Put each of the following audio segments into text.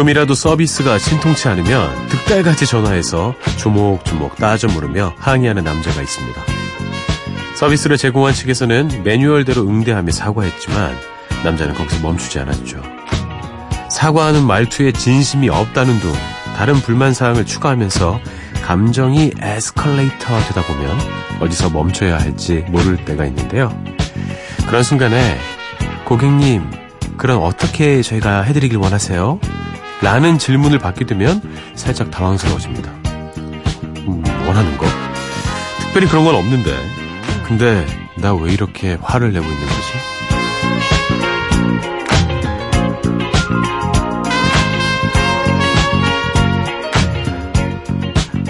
조금이라도 서비스가 신통치 않으면 득달같이 전화해서 조목조목 따져 물으며 항의하는 남자가 있습니다. 서비스를 제공한 측에서는 매뉴얼대로 응대하며 사과했지만 남자는 거기서 멈추지 않았죠. 사과하는 말투에 진심이 없다는 둥 다른 불만 사항을 추가하면서 감정이 에스컬레이터 되다 보면 어디서 멈춰야 할지 모를 때가 있는데요. 그런 순간에 고객님, 그럼 어떻게 저희가 해드리길 원하세요? 라는 질문을 받게 되면 살짝 당황스러워집니다. 음, 원하는 거? 특별히 그런 건 없는데. 근데 나 왜 이렇게 화를 내고 있는 거지?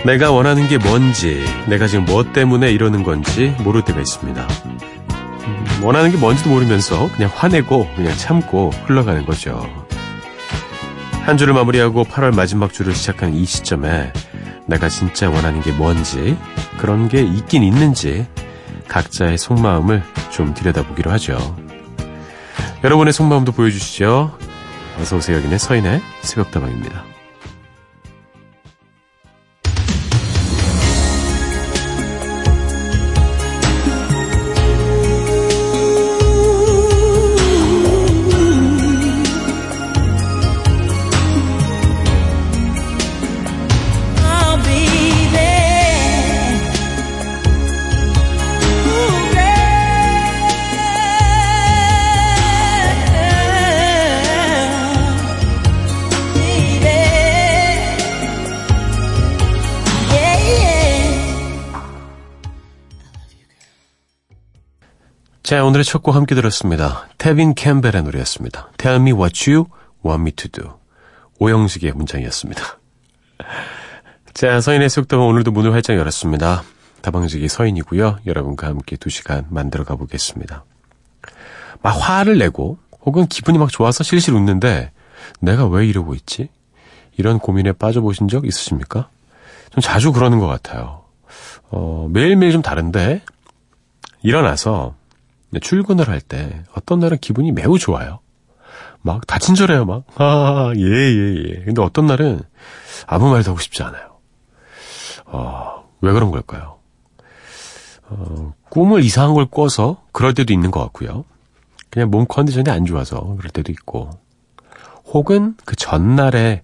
내가 원하는 게 뭔지, 내가 지금 뭐 때문에 이러는 건지 모를 때가 있습니다. 음, 원하는 게 뭔지도 모르면서 그냥 화내고 그냥 참고 흘러가는 거죠. 한 주를 마무리하고 8월 마지막 주를 시작한 이 시점에 내가 진짜 원하는 게 뭔지, 그런 게 있긴 있는지 각자의 속마음을 좀 들여다보기로 하죠. 여러분의 속마음도 보여주시죠. 어서오세요. 여기는 서인의 새벽다방입니다. 첫 곡 함께 들었습니다. 태빈 캠벨의 노래였습니다. Tell me what you want me to do. 오영식의 문장이었습니다. 자, 서인의 속담은 오늘도 문을 활짝 열었습니다. 다방지기 서인이고요. 여러분과 함께 두 시간 만들어 가보겠습니다. 막 화를 내고 혹은 기분이 막 좋아서 실실 웃는데 내가 왜 이러고 있지? 이런 고민에 빠져보신 적 있으십니까? 좀 자주 그러는 것 같아요. 어, 매일매일 좀 다른데 일어나서 출근을 할 때 어떤 날은 기분이 매우 좋아요. 막 다 친절해요, 막. 아, 예, 예, 예. 근데 어떤 날은 아무 말도 하고 싶지 않아요. 어, 왜 그런 걸까요? 어, 꿈을 이상한 걸 꿔서 그럴 때도 있는 것 같고요. 그냥 몸 컨디션이 안 좋아서 그럴 때도 있고. 혹은 그 전날에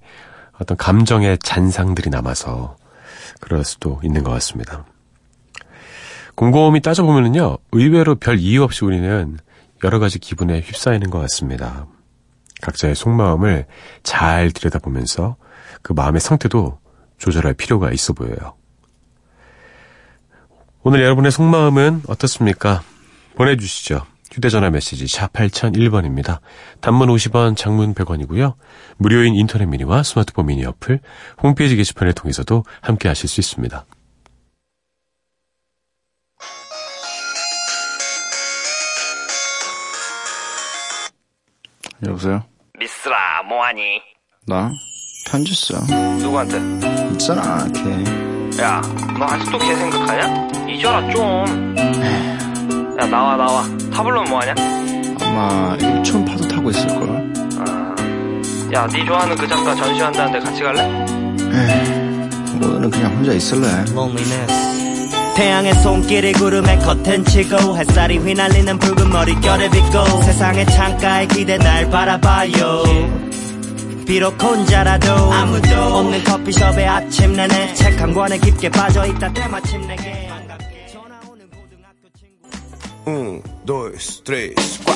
어떤 감정의 잔상들이 남아서 그럴 수도 있는 것 같습니다. 곰곰이 따져보면요, 의외로 별 이유 없이 우리는 여러 가지 기분에 휩싸이는 것 같습니다. 각자의 속마음을 잘 들여다보면서 그 마음의 상태도 조절할 필요가 있어 보여요. 오늘 여러분의 속마음은 어떻습니까? 보내주시죠. 휴대전화 메시지 샵 8001번입니다. 단문 50원, 장문 100원이고요. 무료인 인터넷 미니와 스마트폰 미니 어플, 홈페이지 게시판을 통해서도 함께 하실 수 있습니다. 여보세요? 미스라 뭐하니? 나? 편지 써. 누구한테? 있잖아, 걔. 야, 너 아직도 걔 생각하냐? 잊어라 좀. 야 나와 나와. 타블로는 뭐하냐? 아마 1촌 파도 타고 있을걸? 아, 야, 네 좋아하는 그 작가 전시한다는데 같이 갈래? 에이, 오늘은 그냥 혼자 있을래. 태양의 손길이 구름에 커튼 치고 햇살이 휘날리는 붉은 머릿결을 빗고 세상의 창가에 기대 날 바라봐요 비록 혼자라도 아무도 없는 커피숍의 아침 내내 책 한 권에 깊게 빠져있다 때마침 내게 반갑게 전화 오는 고등학교 친구 cuatro. Yeah.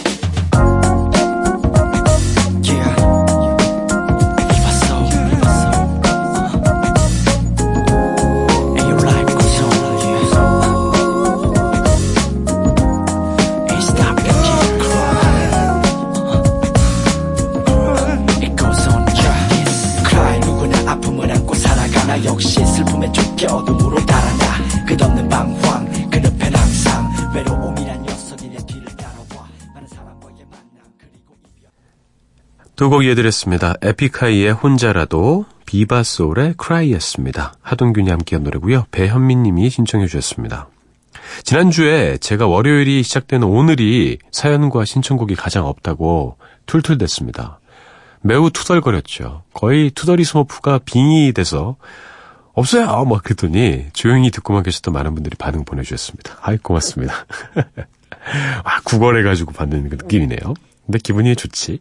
두곡 이어드렸습니다. 에픽하이의 혼자라도, 비바소울의 Cry였습니다. 하동균이 함께한 노래고요. 배현민 님이 신청해 주셨습니다. 지난주에 제가 월요일이 시작되는 오늘이 사연과 신청곡이 가장 없다고 툴툴댔습니다. 매우 투덜거렸죠. 거의 투덜이 스머프가 빙의 돼서 없어요! 막 그랬더니 조용히 듣고만 계셨던 많은 분들이 반응 보내주셨습니다. 아이, 고맙습니다. 아, 구걸해가지고 받는 그 느낌이네요. 근데 기분이 좋지.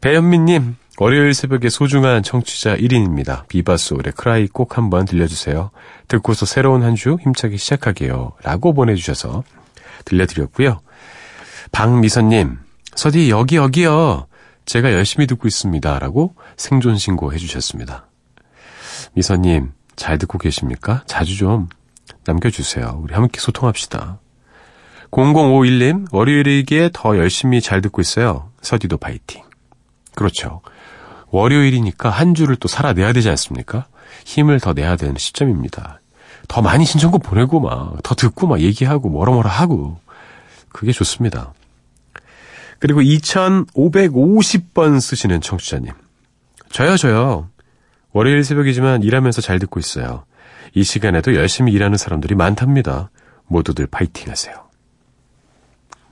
배현민님, 월요일 새벽에 소중한 청취자 1인입니다. 비바소울의 크라이 꼭 한번 들려주세요. 듣고서 새로운 한 주 힘차게 시작하게요. 라고 보내주셔서 들려드렸고요. 박미선님, 서디 여기 여기요. 제가 열심히 듣고 있습니다. 라고 생존 신고 해주셨습니다. 미선님, 잘 듣고 계십니까? 자주 좀 남겨주세요. 우리 함께 소통합시다. 0051님, 월요일이기에 더 열심히 잘 듣고 있어요. 서디도 파이팅. 그렇죠. 월요일이니까 한 주를 또 살아내야 되지 않습니까? 힘을 더 내야 되는 시점입니다. 더 많이 신청곡 보내고 막, 더 듣고 막 얘기하고 뭐라뭐라 하고. 그게 좋습니다. 그리고 2550번 쓰시는 청취자님. 저요, 저요. 월요일 새벽이지만 일하면서 잘 듣고 있어요. 이 시간에도 열심히 일하는 사람들이 많답니다. 모두들 파이팅 하세요.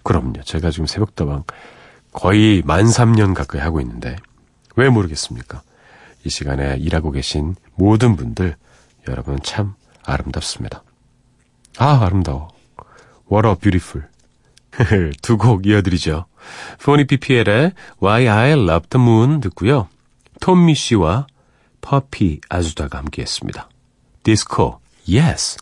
그럼요. 제가 지금 새벽다방 거의 만 3년 가까이 하고 있는데, 왜 모르겠습니까? 이 시간에 일하고 계신 모든 분들, 여러분 참 아름답습니다. 아, 아름다워. What a beautiful. 두 곡 이어드리죠. 포니 PPL의 Why I Love the Moon 듣고요. 톰미 씨와 퍼피 아주다가 함께했습니다. 디스코, yes.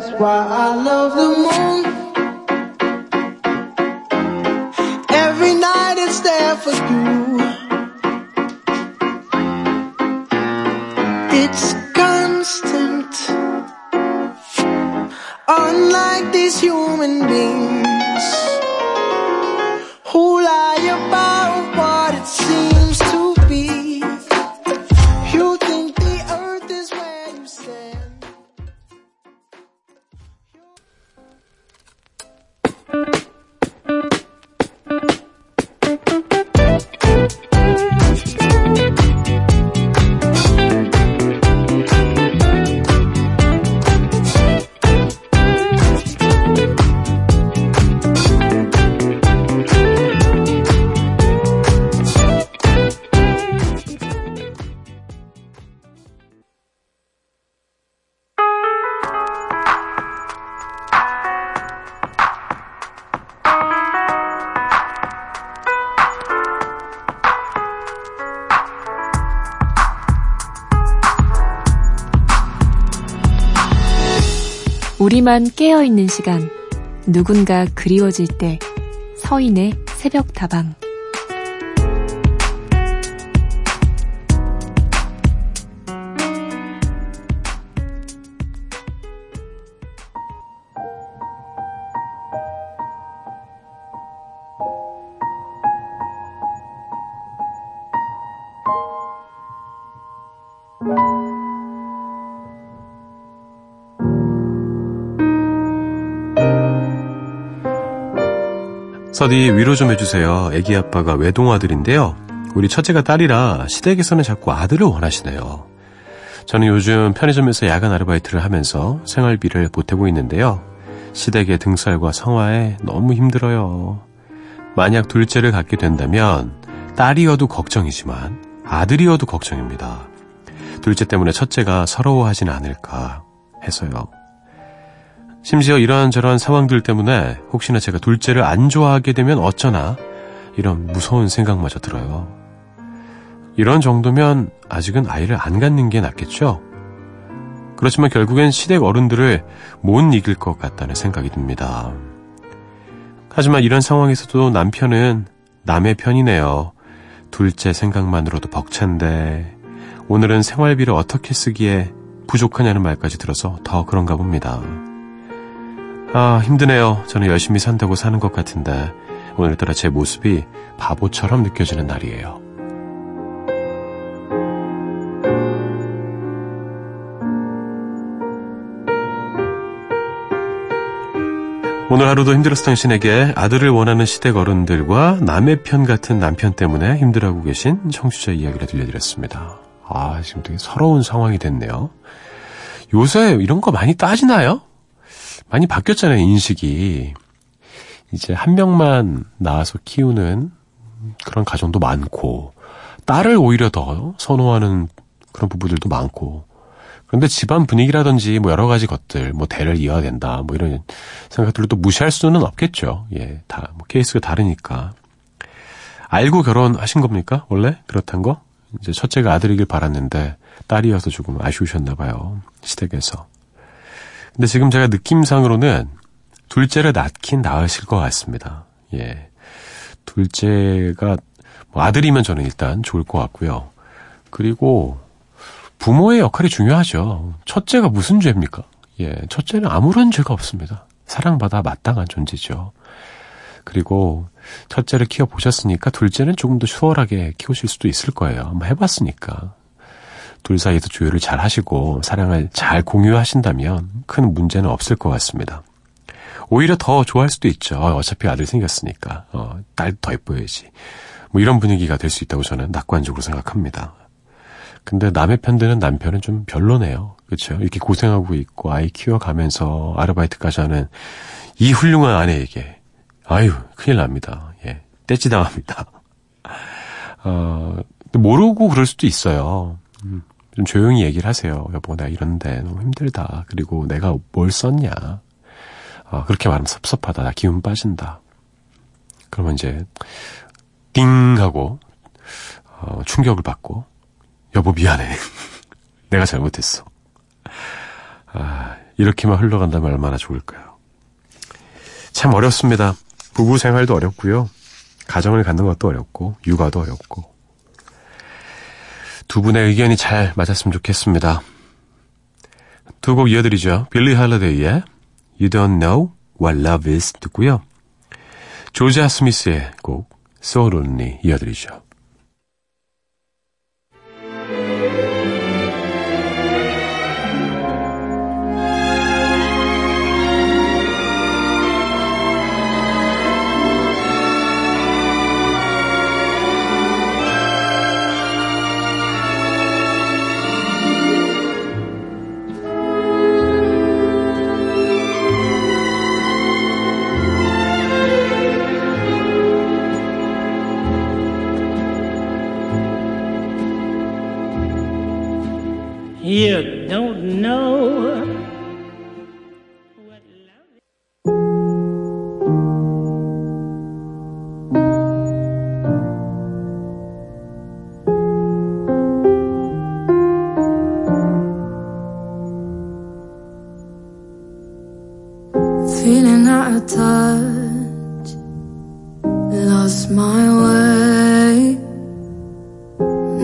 That's why I love the moon. Every night it's there for you. It's constant. Unlike these human beings 우리만 깨어있는 시간, 누군가 그리워질 때, 서인의 새벽 다방. 서디 위로 좀 해주세요. 애기 아빠가 외동아들인데요. 우리 첫째가 딸이라 시댁에서는 자꾸 아들을 원하시네요. 저는 요즘 편의점에서 야간 아르바이트를 하면서 생활비를 보태고 있는데요. 시댁의 등살과 성화에 너무 힘들어요. 만약 둘째를 갖게 된다면 딸이어도 걱정이지만 아들이어도 걱정입니다. 둘째 때문에 첫째가 서러워하진 않을까 해서요. 심지어 이러한저러한 상황들 때문에 혹시나 제가 둘째를 안 좋아하게 되면 어쩌나 이런 무서운 생각마저 들어요. 이런 정도면 아직은 아이를 안 갖는 게 낫겠죠? 그렇지만 결국엔 시댁 어른들을 못 이길 것 같다는 생각이 듭니다. 하지만 이런 상황에서도 남편은 남의 편이네요. 둘째 생각만으로도 벅찬데 오늘은 생활비를 어떻게 쓰기에 부족하냐는 말까지 들어서 더 그런가 봅니다. 아, 힘드네요. 저는 열심히 산다고 사는 것 같은데, 오늘따라 제 모습이 바보처럼 느껴지는 날이에요. 오늘 하루도 힘들었던 당신에게 아들을 원하는 시댁 어른들과 남의 편 같은 남편 때문에 힘들어하고 계신 청취자 이야기를 들려드렸습니다. 아, 지금 되게 서러운 상황이 됐네요. 요새 이런 거 많이 따지나요? 많이 바뀌었잖아요, 인식이. 이제 한 명만 낳아서 키우는 그런 가정도 많고, 딸을 오히려 더 선호하는 그런 부부들도 많고, 그런데 집안 분위기라든지 뭐 여러 가지 것들, 뭐 대를 이어야 된다, 뭐 이런 생각들을 또 무시할 수는 없겠죠. 예, 다, 뭐 케이스가 다르니까. 알고 결혼하신 겁니까? 원래? 그렇단 거? 이제 첫째가 아들이길 바랐는데 딸이어서 조금 아쉬우셨나 봐요. 시댁에서. 근데 지금 제가 느낌상으로는 둘째를 낳긴 낳으실 것 같습니다. 예. 둘째가 뭐 아들이면 저는 일단 좋을 것 같고요. 그리고 부모의 역할이 중요하죠. 첫째가 무슨 죄입니까? 예, 첫째는 아무런 죄가 없습니다. 사랑받아 마땅한 존재죠. 그리고 첫째를 키워보셨으니까 둘째는 조금 더 수월하게 키우실 수도 있을 거예요. 한번 해봤으니까. 둘 사이에서 조율을 잘 하시고 사랑을 잘 공유하신다면 큰 문제는 없을 것 같습니다. 오히려 더 좋아할 수도 있죠. 어차피 아들 생겼으니까. 어, 딸더 예뻐야지. 뭐 이런 분위기가 될 수 있다고 저는 낙관적으로 생각합니다. 근데 남의 편 드는 남편은 좀 별로네요. 그렇죠? 이렇게 고생하고 있고 아이 키워가면서 아르바이트까지 하는 이 훌륭한 아내에게 아유 큰일 납니다. 예, 떼찌 당합니다. 어, 모르고 그럴 수도 있어요. 음, 좀 조용히 얘기를 하세요. 여보, 나 이런데 너무 힘들다. 그리고 내가 뭘 썼냐. 어, 그렇게 말하면 섭섭하다. 나 기운 빠진다. 그러면 이제 띵 하고 어, 충격을 받고 여보 미안해. 내가 잘못했어. 아, 이렇게만 흘러간다면 얼마나 좋을까요? 참 어렵습니다. 부부 생활도 어렵고요. 가정을 갖는 것도 어렵고 육아도 어렵고 두 분의 의견이 잘 맞았으면 좋겠습니다. 두 곡 이어드리죠. 빌리 할러데이의 You Don't Know What Love Is 듣고요. 조지아 스미스의 곡 So Lonely 이어드리죠. You don't know. Feeling out of touch, lost my way.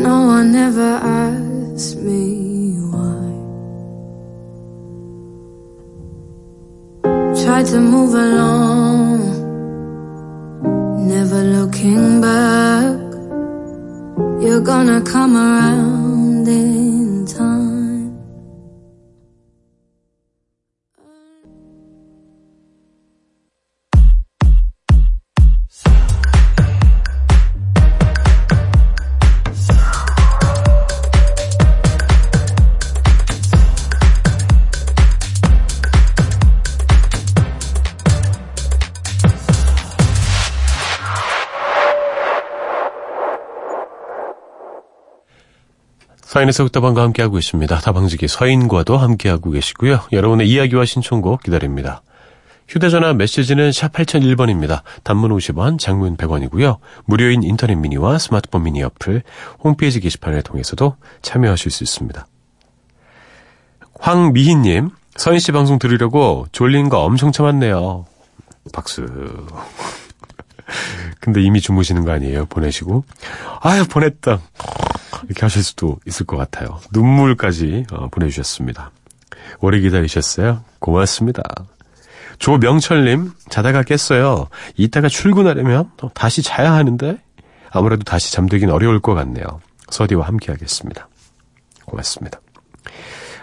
No one ever asked me Tried to move along, never looking back. You're gonna come around in 서인에서 다방과 함께하고 있습니다. 다방지기 서인과도 함께하고 계시고요. 여러분의 이야기와 신청곡 기다립니다. 휴대전화 메시지는 샵 8001번입니다. 단문 50원, 장문 100원이고요. 무료인 인터넷 미니와 스마트폰 미니 어플, 홈페이지 게시판을 통해서도 참여하실 수 있습니다. 황미희님, 서인 씨 방송 들으려고 졸린 거 엄청 참았네요. 박수. 근데 이미 주무시는 거 아니에요? 보내시고. 아유, 보냈다. 이렇게 하실 수도 있을 것 같아요. 눈물까지 어, 보내주셨습니다. 오래 기다리셨어요? 고맙습니다. 조명철님, 자다가 깼어요. 이따가 출근하려면 다시 자야 하는데 아무래도 다시 잠들긴 어려울 것 같네요. 서디와 함께 하겠습니다. 고맙습니다.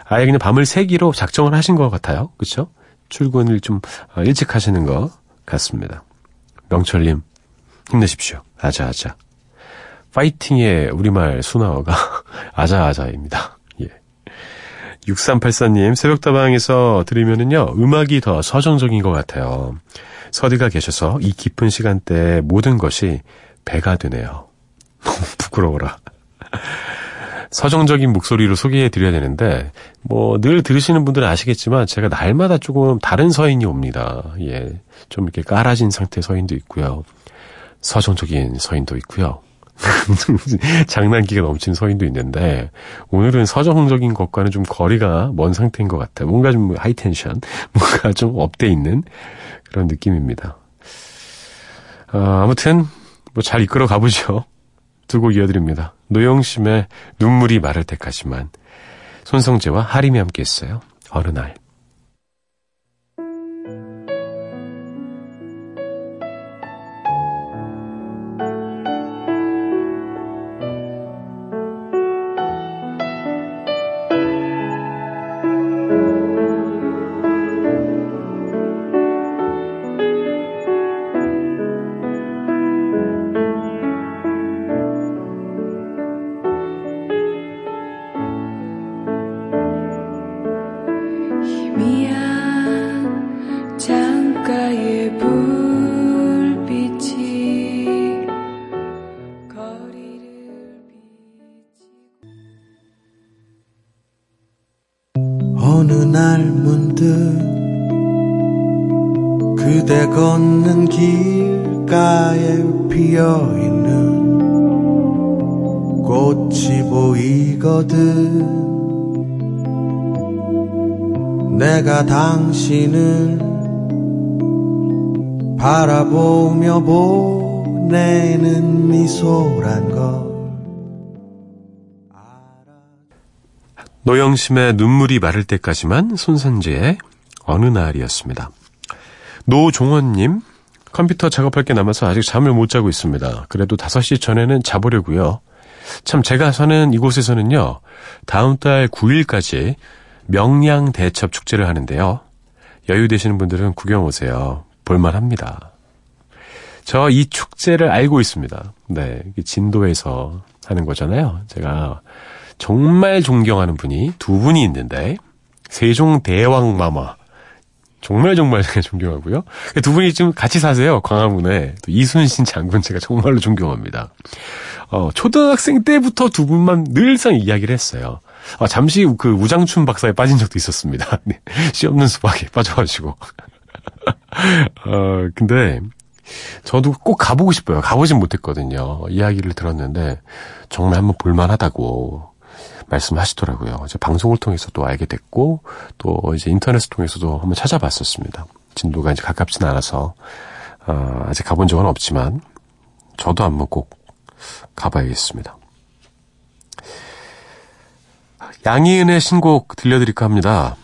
아예 그냥 밤을 새기로 작정을 하신 것 같아요. 그쵸? 출근을 좀 아, 일찍 하시는 것 같습니다. 명철님, 힘내십시오. 아자아자. 파이팅의 우리말 순화어가 아자아자입니다. 예. 6384님, 새벽다방에서 들으면은요, 음악이 더 서정적인 것 같아요. 서디가 계셔서 이 깊은 시간대에 모든 것이 배가 되네요. 너무 부끄러워라. 서정적인 목소리로 소개해 드려야 되는데, 뭐, 늘 들으시는 분들은 아시겠지만, 제가 날마다 조금 다른 서인이 옵니다. 예. 좀 이렇게 깔아진 상태의 서인도 있고요. 서정적인 서인도 있고요. 장난기가 넘치는 서인도 있는데 오늘은 서정적인 것과는 좀 거리가 먼 상태인 것 같아요. 뭔가 좀 high tension, 뭔가 좀 up돼 있는 그런 느낌입니다. 어, 아무튼 뭐 잘 이끌어 가보죠. 두곡 이어드립니다. 노영심의 눈물이 마를 때까지만 손성재와 하림이 함께 했어요. 어느 날. 노영심의 눈물이 마를 때까지만 손선재의 어느 날이었습니다. 노종원님, 컴퓨터 작업할 게 남아서 아직 잠을 못 자고 있습니다. 그래도 5시 전에는 자보려고요. 참 제가 사는 이곳에서는요. 다음 달 9일까지 명량 대첩 축제를 하는데요. 여유 되시는 분들은 구경 오세요. 볼만합니다. 저 이 축제를 알고 있습니다. 네, 진도에서 하는 거잖아요. 제가 정말 존경하는 분이 두 분이 있는데 세종 대왕 마마 정말 정말 존경하고요. 두 분이 지금 같이 사세요. 광화문에 또 이순신 장군 제가 정말로 존경합니다. 어, 초등학생 때부터 두 분만 늘상 이야기를 했어요. 아, 잠시 그 우장춘 박사에 빠진 적도 있었습니다. 네, 씨 없는 수박에 빠져가지고. 어, 근데 저도 꼭 가보고 싶어요. 가보진 못했거든요. 이야기를 들었는데 정말 한번 볼만하다고 말씀하시더라고요. 이제 방송을 통해서도 알게 됐고 또 이제 인터넷을 통해서도 한번 찾아봤었습니다. 진도가 이제 가깝진 않아서 어, 아직 가본 적은 없지만 저도 한번 꼭 가봐야겠습니다. 양희은의 신곡 들려드릴까 합니다.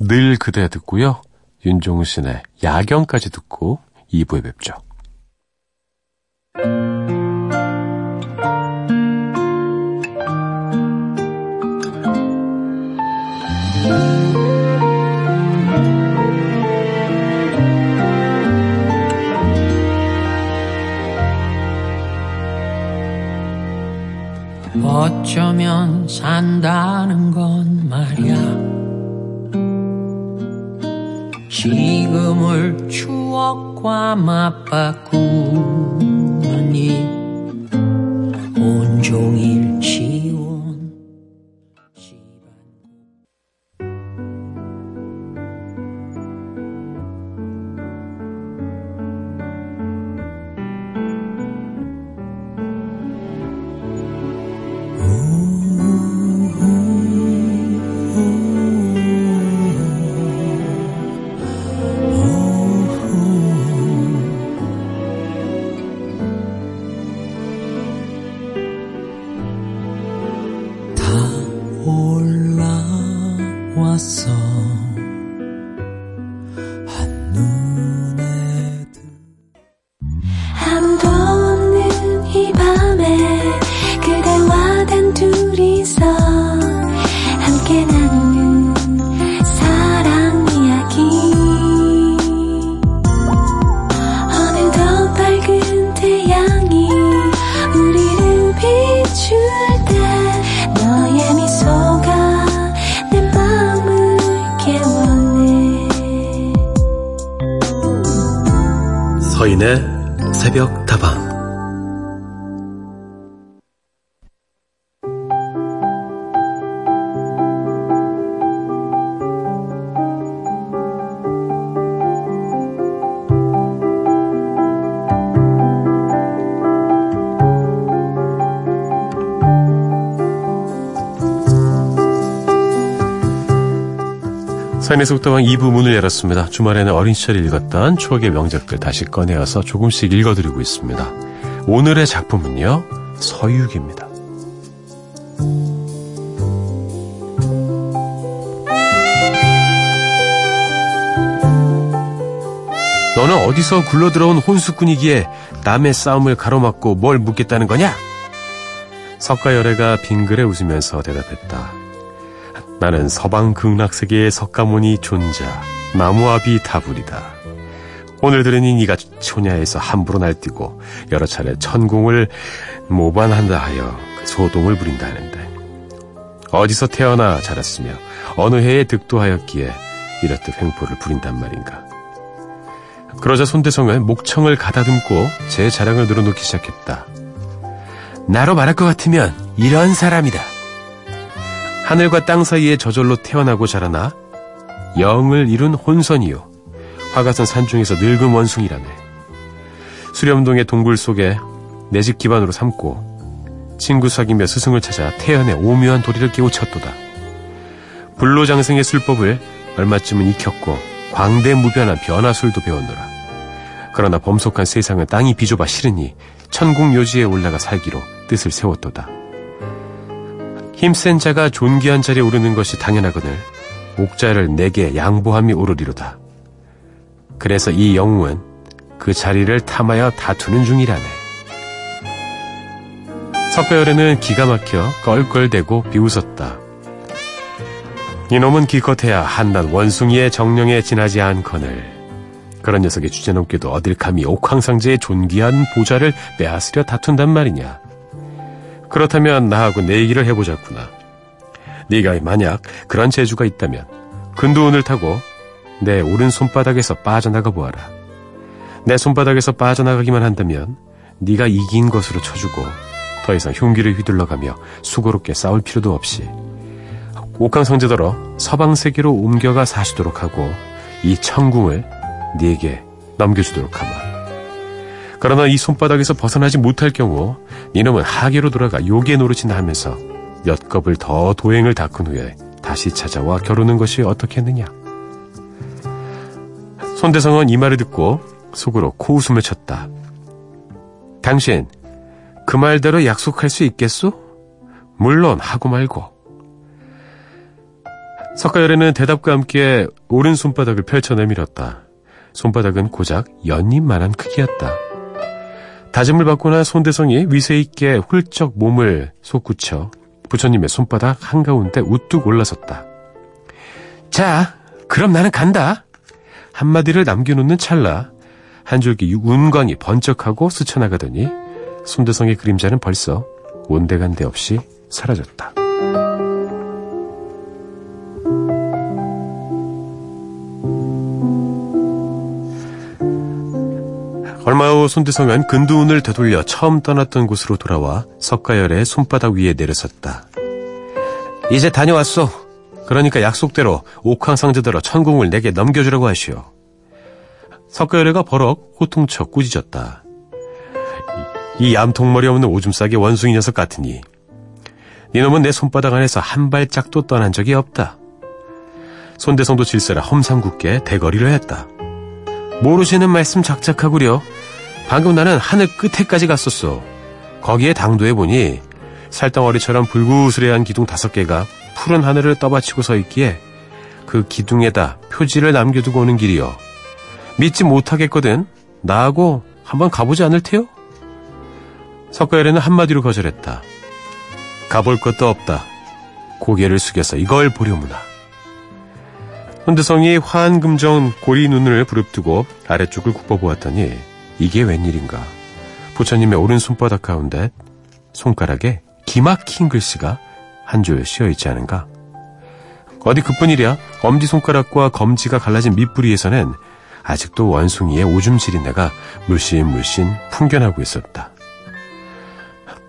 늘 그대 듣고요. 윤종신의 야경까지 듣고 2부에 뵙죠. 어쩌면 산다는 건 말이야. 지금을 추억과 맞바꾸니 온종일 지 서인의 새벽 다방 서인의 속다방 2부 문을 열었습니다. 주말에는 어린 시절 읽었던 추억의 명작들 다시 꺼내어서 조금씩 읽어드리고 있습니다. 오늘의 작품은요, 서유기입니다. 너는 어디서 굴러들어온 혼수꾼이기에 남의 싸움을 가로막고 뭘 묻겠다는 거냐? 석가열애가 빙그레 웃으면서 대답했다. 나는 서방 극락세계의 석가모니 존자 나무아비 다불이다. 오늘 들으니 네가 초냐에서 함부로 날뛰고 여러 차례 천궁을 모반한다 하여 그 소동을 부린다는데 어디서 태어나 자랐으며 어느 해에 득도하였기에 이렇듯 횡포를 부린단 말인가. 그러자 손대성은 목청을 가다듬고 제 자랑을 늘어놓기 시작했다. 나로 말할 것 같으면 이런 사람이다. 하늘과 땅 사이에 저절로 태어나고 자라나 영을 이룬 혼선이요. 화가산 산중에서 늙은 원숭이라네. 수렴동의 동굴 속에 내 집 기반으로 삼고 친구 사귀며 스승을 찾아 태연의 오묘한 도리를 깨우쳤도다. 불로장생의 술법을 얼마쯤은 익혔고 광대무변한 변화술도 배웠노라. 그러나 범속한 세상은 땅이 비좁아 싫으니 천국요지에 올라가 살기로 뜻을 세웠도다. 힘센 자가 존귀한 자리에 오르는 것이 당연하거늘 옥자를 내게 양보함이 오르리로다. 그래서 이 영웅은 그 자리를 탐하여 다투는 중이라네. 석가열에는 기가 막혀 껄껄대고 비웃었다. 이놈은 기껏해야 한낱 원숭이의 정령에 지나지 않거늘 그런 녀석의 주제넘게도 어딜 감히 옥황상제의 존귀한 보좌를 빼앗으려 다툰단 말이냐. 그렇다면 나하고 내 얘기를 해보자꾸나. 네가 만약 그런 재주가 있다면 근두운을 타고 내 오른 손바닥에서 빠져나가 보아라. 내 손바닥에서 빠져나가기만 한다면 네가 이긴 것으로 쳐주고 더 이상 흉기를 휘둘러가며 수고롭게 싸울 필요도 없이 옥황 성제더러 서방 세계로 옮겨가 사시도록 하고 이 천궁을 네게 넘겨주도록 하마. 그러나 이 손바닥에서 벗어나지 못할 경우 니놈은 하계로 돌아가 요괴 노릇이나 하면서 몇 겁을 더 도행을 닦은 후에 다시 찾아와 겨루는 것이 어떻겠느냐. 손대성은 이 말을 듣고 속으로 코웃음을 쳤다. 당신 그 말대로 약속할 수 있겠소? 물론 하고 말고. 석가열에는 대답과 함께 오른 손바닥을 펼쳐 내밀었다. 손바닥은 고작 연잎만한 크기였다. 다짐을 난 손대성이 위세 있게 훌쩍 몸을 솟구쳐 부처님의 손바닥 한가운데 우뚝 올라섰다. 자, 그럼 나는 간다. 한마디를 남겨놓는 찰나 한 줄기 운광이 번쩍하고 스쳐나가더니 손대성의 그림자는 벌써 온데간데 없이 사라졌다. 얼마 후 손대성은 근두운을 되돌려 처음 떠났던 곳으로 돌아와 석가열의 손바닥 위에 내려섰다. 이제 다녀왔소. 그러니까 약속대로 옥황상제대로 천궁을 내게 넘겨주라고 하시오. 석가열애가 버럭 호통쳐 꾸짖었다. 이 얌통머리 없는 오줌 싸게 원숭이 녀석 같으니 이놈은 내 손바닥 안에서 한 발짝도 떠난 적이 없다. 손대성도 질세라 험상궂게 대거리를 했다. 모르시는 말씀 작작하구려. 방금 나는 하늘 끝에까지 갔었어. 거기에 당도해 보니 살덩어리처럼 불구스레한 기둥 다섯 개가 푸른 하늘을 떠받치고 서 있기에 그 기둥에다 표지를 남겨두고 오는 길이여. 믿지 못하겠거든. 나하고 한번 가보지 않을 테요? 석가열에는 한마디로 거절했다. 가볼 것도 없다. 고개를 숙여서 이걸 보려무나. 손대성이 화한금정 고리 눈을 부릅뜨고 아래쪽을 굽어보았더니 이게 웬일인가. 부처님의 오른 손바닥 가운데 손가락에 기막힌 글씨가 한줄 씌어있지 않은가. 어디 그뿐이랴 엄지손가락과 검지가 갈라진 밑부리에서는 아직도 원숭이의 오줌 지린내가 물씬물씬 풍겨나고 있었다.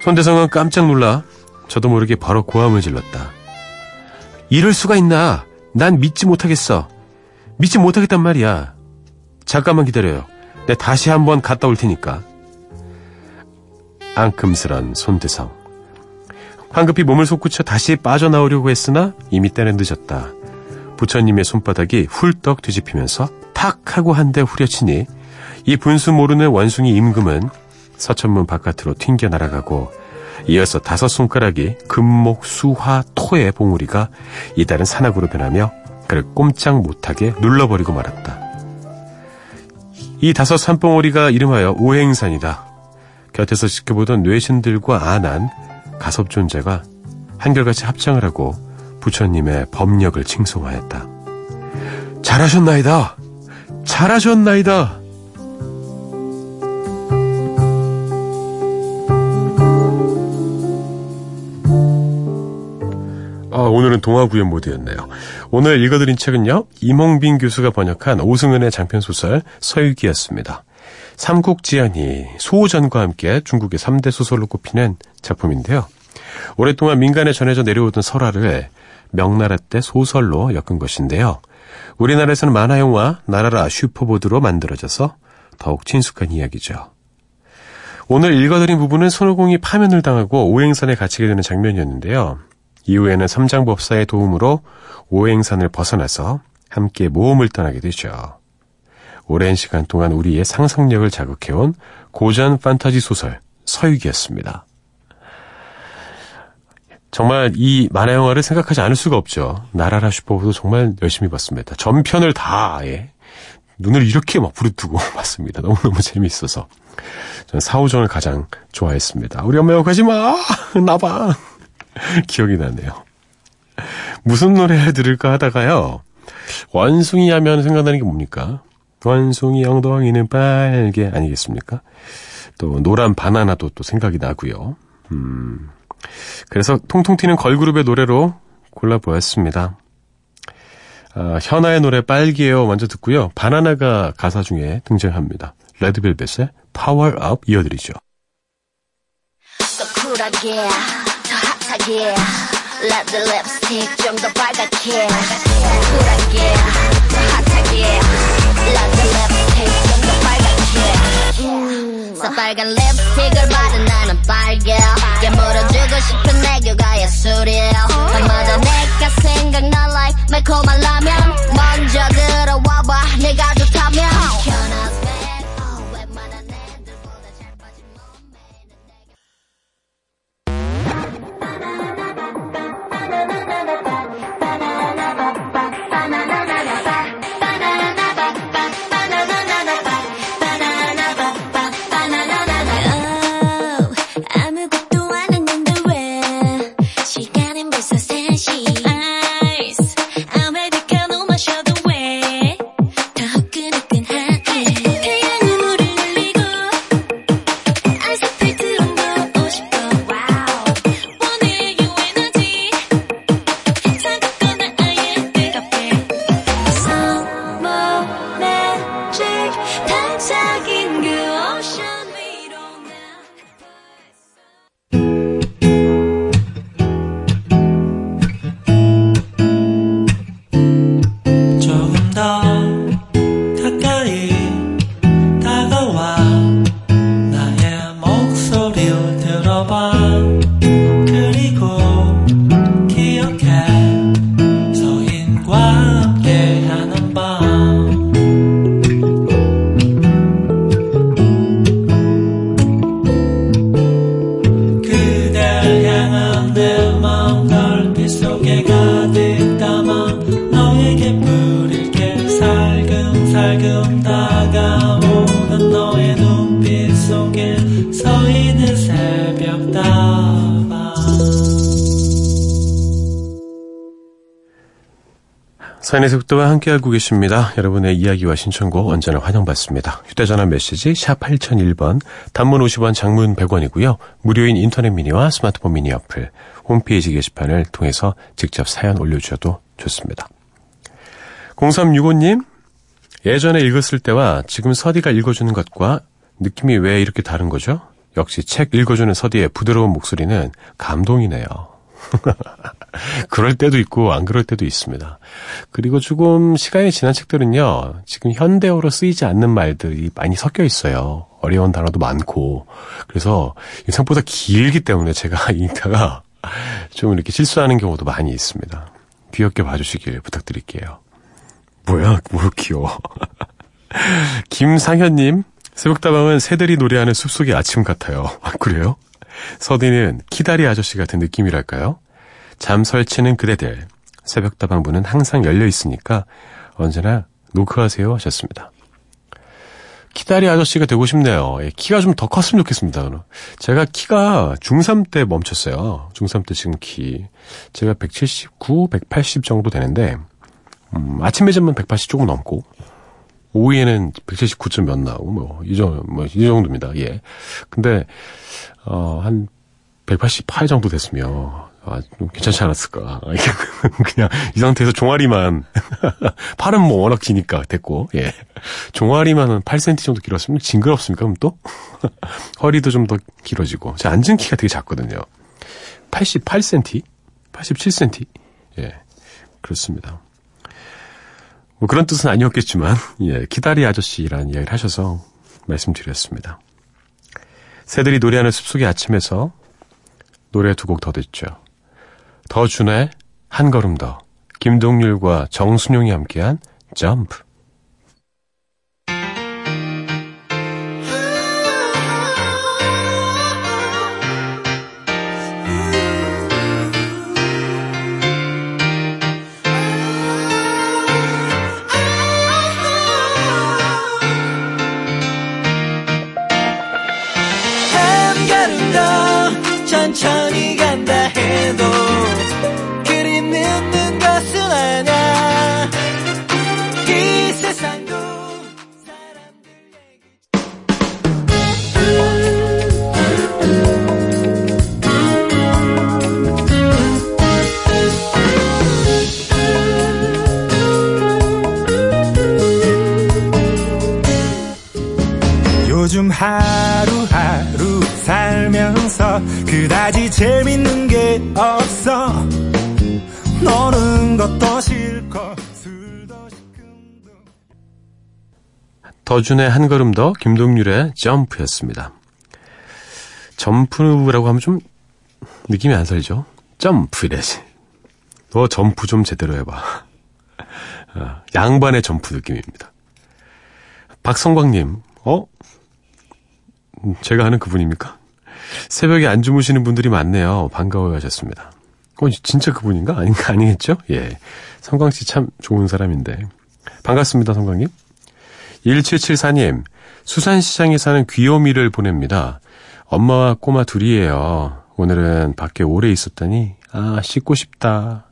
손대성은 깜짝 놀라 저도 모르게 바로 고함을 질렀다. 이럴 수가 있나? 난 믿지 못하겠어. 믿지 못하겠단 말이야. 잠깐만 기다려요. 내 다시 한번 갔다 올 테니까. 앙큼스런 손대성. 황급히 몸을 솟구쳐 다시 빠져나오려고 했으나 이미 때는 늦었다. 부처님의 손바닥이 훌떡 뒤집히면서 탁 하고 한 대 후려치니 이 분수 모르는 원숭이 임금은 서천문 바깥으로 튕겨 날아가고 이어서 다섯 손가락이 금목, 수화, 토의 봉우리가 이달은 산악으로 변하며 그를 꼼짝 못하게 눌러버리고 말았다. 이 다섯 산봉우리가 이름하여 오행산이다. 곁에서 지켜보던 뇌신들과 안한 가섭 존재가 한결같이 합장을 하고 부처님의 법력을 칭송하였다. 잘하셨나이다. 잘하셨나이다. 오늘은 동화 구연 모드였네요. 오늘 읽어드린 책은요, 이몽빈 교수가 번역한 오승은의 장편소설 서유기였습니다. 삼국지연이 소전과 함께 중국의 3대 소설로 꼽히는 작품인데요. 오랫동안 민간에 전해져 내려오던 설화를 명나라 때 소설로 엮은 것인데요. 우리나라에서는 만화 영화 나라라 슈퍼보드로 만들어져서 더욱 친숙한 이야기죠. 오늘 읽어드린 부분은 손오공이 파면을 당하고 오행산에 갇히게 되는 장면이었는데요. 이후에는 삼장법사의 도움으로 오행산을 벗어나서 함께 모험을 떠나게 되죠. 오랜 시간 동안 우리의 상상력을 자극해온 고전 판타지 소설 서유기였습니다. 정말 이 만화 영화를 생각하지 않을 수가 없죠. 나라라 슈퍼보도 정말 열심히 봤습니다. 전편을 다 아예 눈을 이렇게 막 부르뜨고 봤습니다. 너무너무 재미있어서. 저는 사오정을 가장 좋아했습니다. 우리 엄마 욕하지 마! 나봐! 기억이 나네요. 무슨 노래 들을까 하다가요. 원숭이 하면 생각나는 게 뭡니까? 원숭이 엉덩이는 빨개 아니겠습니까? 또 노란 바나나도 또 생각이 나고요. 음. 그래서 통통 튀는 걸그룹의 노래로 골라보았습니다. 아, 현아의 노래 빨개요 먼저 듣고요. 바나나가 가사 중에 등장합니다. 레드벨벳의 Up 이어드리죠. 더쿨 하게 더 핫하게 red lipstick 좀 더 빨갛게 쿨하게 더 핫하게 red lipstick 좀 더 빨갛게 음, 새빨간 립스틱을 바른 나는 빨개 깨물어주고 싶은 애교가 예술이야 밤마다 내가 생각나 like 매콤한 라면. 먼저 들어와봐. 내가 좋다면 아무것 사인의 속도와 함께하고 계십니다. 여러분의 이야기와 신청곡 언제나 환영받습니다. 휴대전화 메시지 샵 8001번, 단문 50원, 장문 100원이고요. 무료인 인터넷 미니와 스마트폰 미니 어플, 홈페이지 게시판을 통해서 직접 사연 올려주셔도 좋습니다. 0365님, 예전에 읽었을 때와 지금 서디가 읽어주는 것과 느낌이 왜 이렇게 다른 거죠? 역시 책 읽어주는 서디의 부드러운 목소리는 감동이네요. 그럴 때도 있고 안 그럴 때도 있습니다. 그리고 조금 시간이 지난 책들은요. 지금 현대어로 쓰이지 않는 말들이 많이 섞여 있어요. 어려운 단어도 많고. 그래서 생각보다 길기 때문에 제가 읽다가 좀 이렇게 실수하는 경우도 많이 있습니다. 귀엽게 봐주시길 부탁드릴게요. 뭐야, 뭘 귀여워. 김상현님, 새벽다방은 새들이 노래하는 숲속의 아침 같아요. 아, 그래요? 서디는 키다리 아저씨 같은 느낌이랄까요? 잠 설치는 그대들. 새벽다방 문은 항상 열려 있으니까 언제나 노크하세요 하셨습니다. 키다리 아저씨가 되고 싶네요. 예, 키가 좀 더 컸으면 좋겠습니다. 제가 키가 중3 때 멈췄어요. 중3 때 지금 키. 제가 179, 180 정도 되는데, 음, 아침 매점은 180 조금 넘고, 오후에는 179점 몇 나오고, 뭐, 이 정도, 뭐, 이 정도입니다. 예. 근데, 어, 한 188 정도 됐으면, 아, 좀 괜찮지 않았을까. 그냥 이 상태에서 종아리만, 팔은 뭐 워낙 기니까 됐고, 예. 종아리만 한 8cm 정도 길었으면 징그럽습니까, 그럼 또? 허리도 좀 더 길어지고. 제 앉은 키가 되게 작거든요. 88cm? 87cm? 예. 그렇습니다. 뭐 그런 뜻은 아니었겠지만, 예. 기다리 아저씨라는 이야기를 하셔서 말씀드렸습니다. 새들이 노래하는 숲속의 아침에서 노래 두 곡 더 듣죠. 더준의 한 걸음 더, 김동률과 정순용이 함께한 점프. 더준의 한 걸음 더, 김동률의 점프였습니다. 점프라고 하면 좀 느낌이 안 살죠? 점프 이래지. 너 점프 좀 제대로 해봐. 아, 양반의 점프 느낌입니다. 박성광님, 어? 음, 제가 아는 그분입니까? 새벽에 안 주무시는 분들이 많네요. 반가워요 하셨습니다. 어, 진짜 그분인가? 아닌가? 아니겠죠? 예. 성광 씨 참 좋은 사람인데. 반갑습니다, 성광님. 1774님, 수산시장에 사는 귀요미를 보냅니다. 엄마와 꼬마 둘이에요. 오늘은 밖에 오래 있었더니, 아, 씻고 싶다.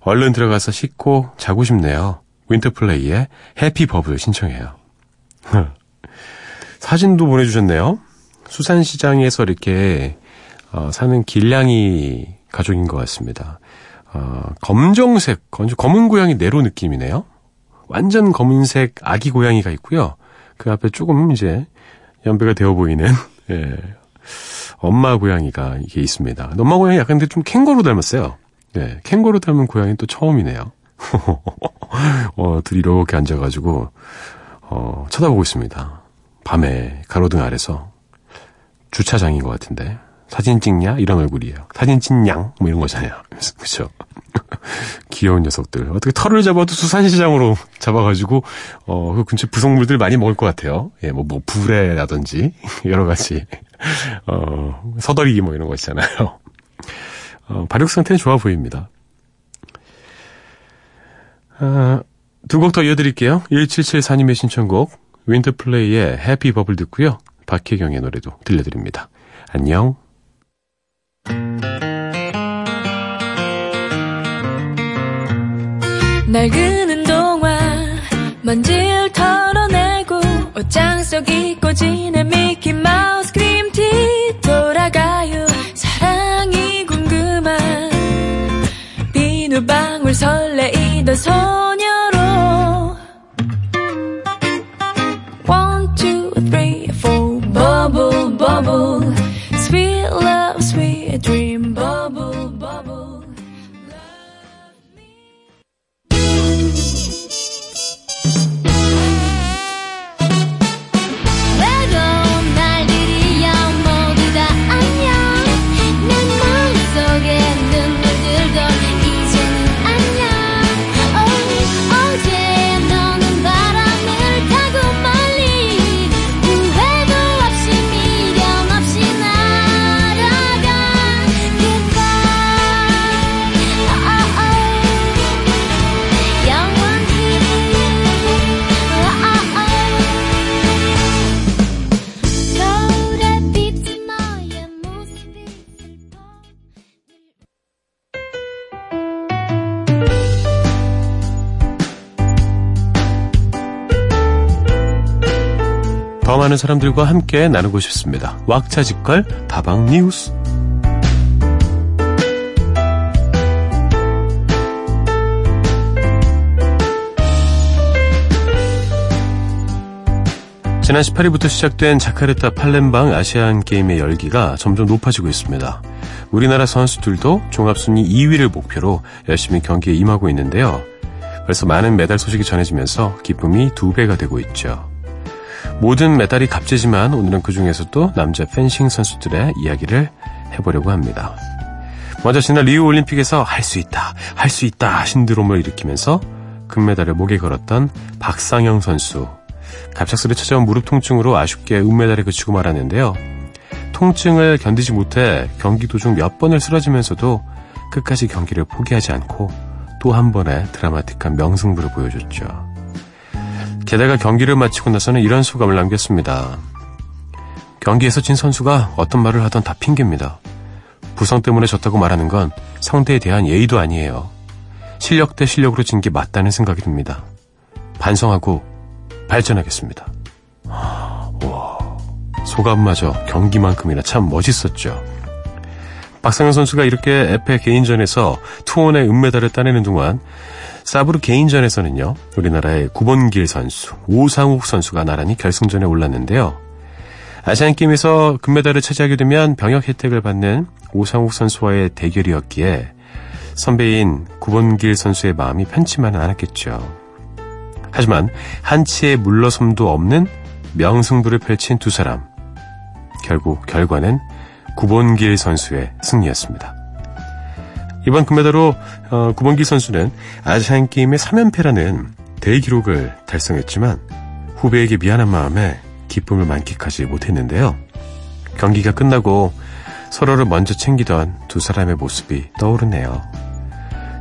얼른 들어가서 씻고 자고 싶네요. 윈터플레이의 해피 버블 신청해요. 사진도 보내주셨네요. 수산시장에서 이렇게 어, 사는 길냥이 가족인 것 같습니다. 어, 검정색, 검은 고양이 네로 느낌이네요. 완전 검은색 아기 고양이가 있고요. 그 앞에 조금 이제 연배가 되어 보이는 예, 엄마 고양이가 이게 있습니다. 엄마 고양이 약간 근데 좀 캥거루 닮았어요. 예, 캥거루 닮은 고양이 또 처음이네요. 어, 둘이 이렇게 앉아가지고 어, 쳐다보고 있습니다. 밤에 가로등 아래서 주차장인 것 같은데 사진 찍냐 이런 얼굴이에요. 사진 찍냥 뭐 이런 거잖아요. 그렇죠. 귀여운 녀석들. 어떻게 털을 잡아도 수산시장으로 잡아가지고 어, 그 근처 부속물들 많이 먹을 것 같아요. 예, 뭐, 뭐 불에라든지 여러 가지 어, 서더리 뭐 이런 거 있잖아요. 어, 발육 상태는 좋아 보입니다. 아, 두곡 더 이어드릴게요. 1774님의 신청곡 윈터플레이의 해피 버블 듣고요. 박혜경의 노래도 들려드립니다. 안녕. 날 그는 동화 먼지를 털어내고 옷장 속 잊고 지낸 미키마우스 사람들과 함께 나누고 싶습니다. 왁자지껄 다방 뉴스. 지난 18일부터 시작된 자카르타 팔렘방 아시안 게임의 열기가 점점 높아지고 있습니다. 우리나라 선수들도 종합순위 2위를 목표로 열심히 경기에 임하고 있는데요. 벌써 많은 메달 소식이 전해지면서 기쁨이 두 배가 되고 있죠. 모든 메달이 값지지만 오늘은 그 중에서도 남자 펜싱 선수들의 이야기를 해보려고 합니다. 먼저 지난 리우 올림픽에서 할 수 있다, 할 수 있다 신드롬을 일으키면서 금메달을 목에 걸었던 박상영 선수. 갑작스레 찾아온 무릎 통증으로 아쉽게 은메달에 그치고 말았는데요. 통증을 견디지 못해 경기 도중 몇 번을 쓰러지면서도 끝까지 경기를 포기하지 않고 또 한 번의 드라마틱한 명승부를 보여줬죠. 게다가 경기를 마치고 나서는 이런 소감을 남겼습니다. 경기에서 진 선수가 어떤 말을 하던 다 핑계입니다. 부상 때문에 졌다고 말하는 건 상대에 대한 예의도 아니에요. 실력 대 실력으로 진 게 맞다는 생각이 듭니다. 반성하고 발전하겠습니다. 와, 소감마저 경기만큼이나 참 멋있었죠. 박상현 선수가 이렇게 에페 개인전에서 투혼의 은메달을 따내는 동안 사브르 개인전에서는요, 우리나라의 구본길 선수, 오상욱 선수가 나란히 결승전에 올랐는데요. 아시안게임에서 금메달을 차지하게 되면 병역 혜택을 받는 오상욱 선수와의 대결이었기에 선배인 구본길 선수의 마음이 편치만은 않았겠죠. 하지만 한치의 물러섬도 없는 명승부를 펼친 두 사람. 결국 결과는 구본길 선수의 승리였습니다. 이번 금메달로 어, 구본길 선수는 아시안 게임의 3연패라는 대기록을 달성했지만 후배에게 미안한 마음에 기쁨을 만끽하지 못했는데요. 경기가 끝나고 서로를 먼저 챙기던 두 사람의 모습이 떠오르네요.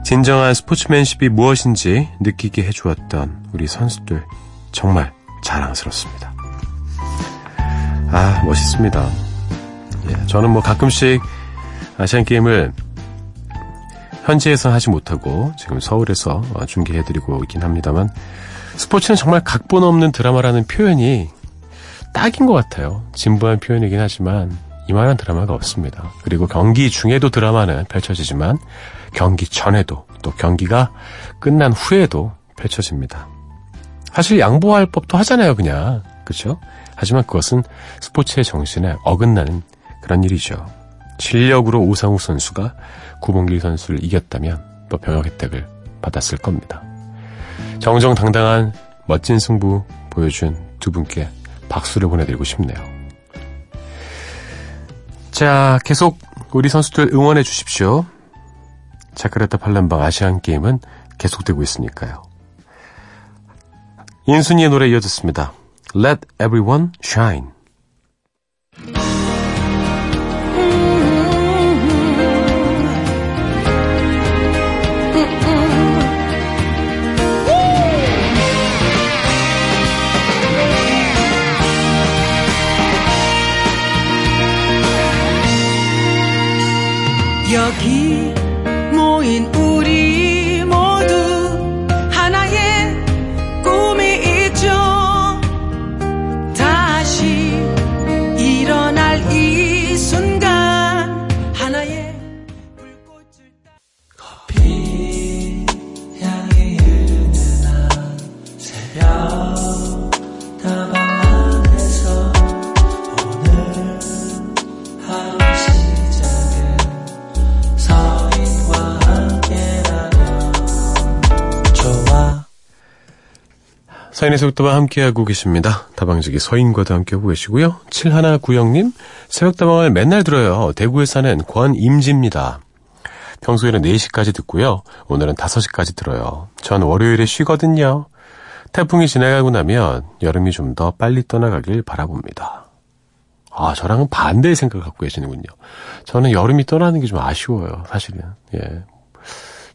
진정한 스포츠맨십이 무엇인지 느끼게 해주었던 우리 선수들 정말 자랑스럽습니다. 아 멋있습니다. 예, 저는 뭐 가끔씩 아시안 게임을 현지에서 하지 못하고 지금 서울에서 중계해드리고 있긴 합니다만 스포츠는 정말 각본 없는 드라마라는 표현이 딱인 것 같아요. 진부한 표현이긴 하지만 이만한 드라마가 없습니다. 그리고 경기 중에도 드라마는 펼쳐지지만 경기 전에도 또 경기가 끝난 후에도 펼쳐집니다. 사실 양보할 법도 하잖아요, 그냥. 그렇죠? 하지만 그것은 스포츠의 정신에 어긋나는 그런 일이죠. 실력으로 오상우 선수가 구봉길 선수를 이겼다면 또 병역 혜택을 받았을 겁니다. 정정당당한 멋진 승부 보여준 두 분께 박수를 보내드리고 싶네요. 자, 계속 우리 선수들 응원해 주십시오. 자카르타 팔렘방 아시안 게임은 계속되고 있으니까요. 인순이의 노래 이어졌습니다. Let everyone shine. 서인의 속도와 함께하고 계십니다. 다방지기 서인과도 함께하고 계시고요. 7190님, 새벽다방을 맨날 들어요. 대구에 사는 권임지입니다. 평소에는 4시까지 듣고요. 오늘은 5시까지 들어요. 전 월요일에 쉬거든요. 태풍이 지나가고 나면 여름이 좀 더 빨리 떠나가길 바라봅니다. 아, 저랑은 반대의 생각을 갖고 계시는군요. 저는 여름이 떠나는 게 좀 아쉬워요, 사실은. 예.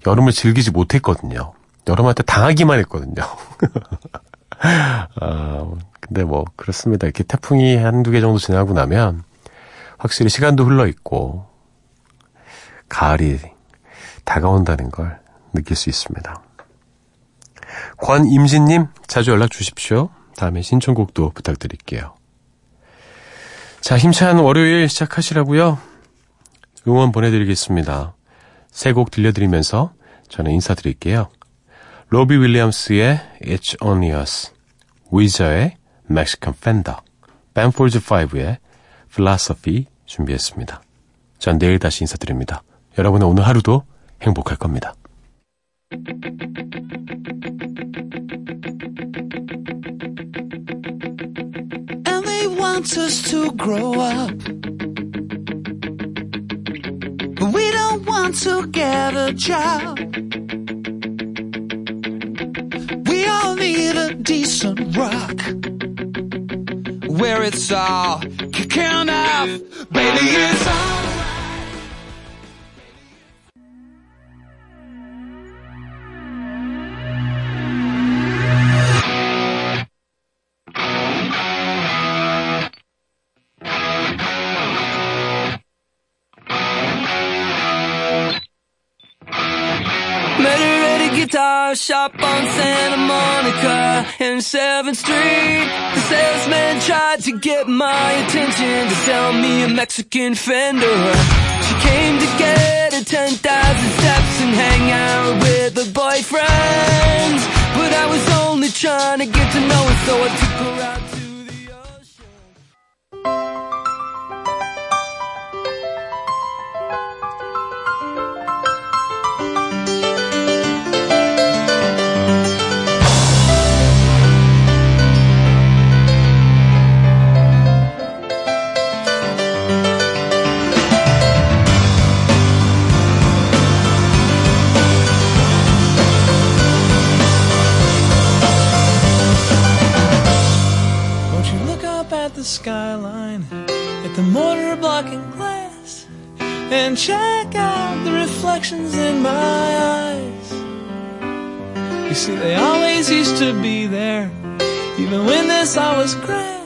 여름을 즐기지 못했거든요. 여름한테 당하기만 했거든요. 아, 근데 뭐, 그렇습니다. 이렇게 태풍이 한두 개 정도 지나고 나면, 확실히 시간도 흘러 있고, 가을이 다가온다는 걸 느낄 수 있습니다. 권임진님, 자주 연락 주십시오. 다음에 신청곡도 부탁드릴게요. 자, 힘찬 월요일 시작하시라고요. 응원 보내드리겠습니다. 새 곡 들려드리면서 저는 인사드릴게요. 로비 윌리엄스의 It's Only Us, 위저의 Mexican Fender, 밴폴즈 5의 Philosophy 준비했습니다. 전 내일 다시 인사드립니다. 여러분의 오늘 하루도 행복할 겁니다. want us to grow up. We don't want to get a job. We all need a decent rock where it's all kicking off. Baby, it's all. A shop on Santa Monica and 7th Street. The salesman tried to get my attention to sell me a Mexican Fender. She came to get her 10,000 steps and hang out with her boyfriend. But I was only trying to get to know her, so I took her out and check out the reflections in my eyes? You see, they always used to be there, even when this all was gray.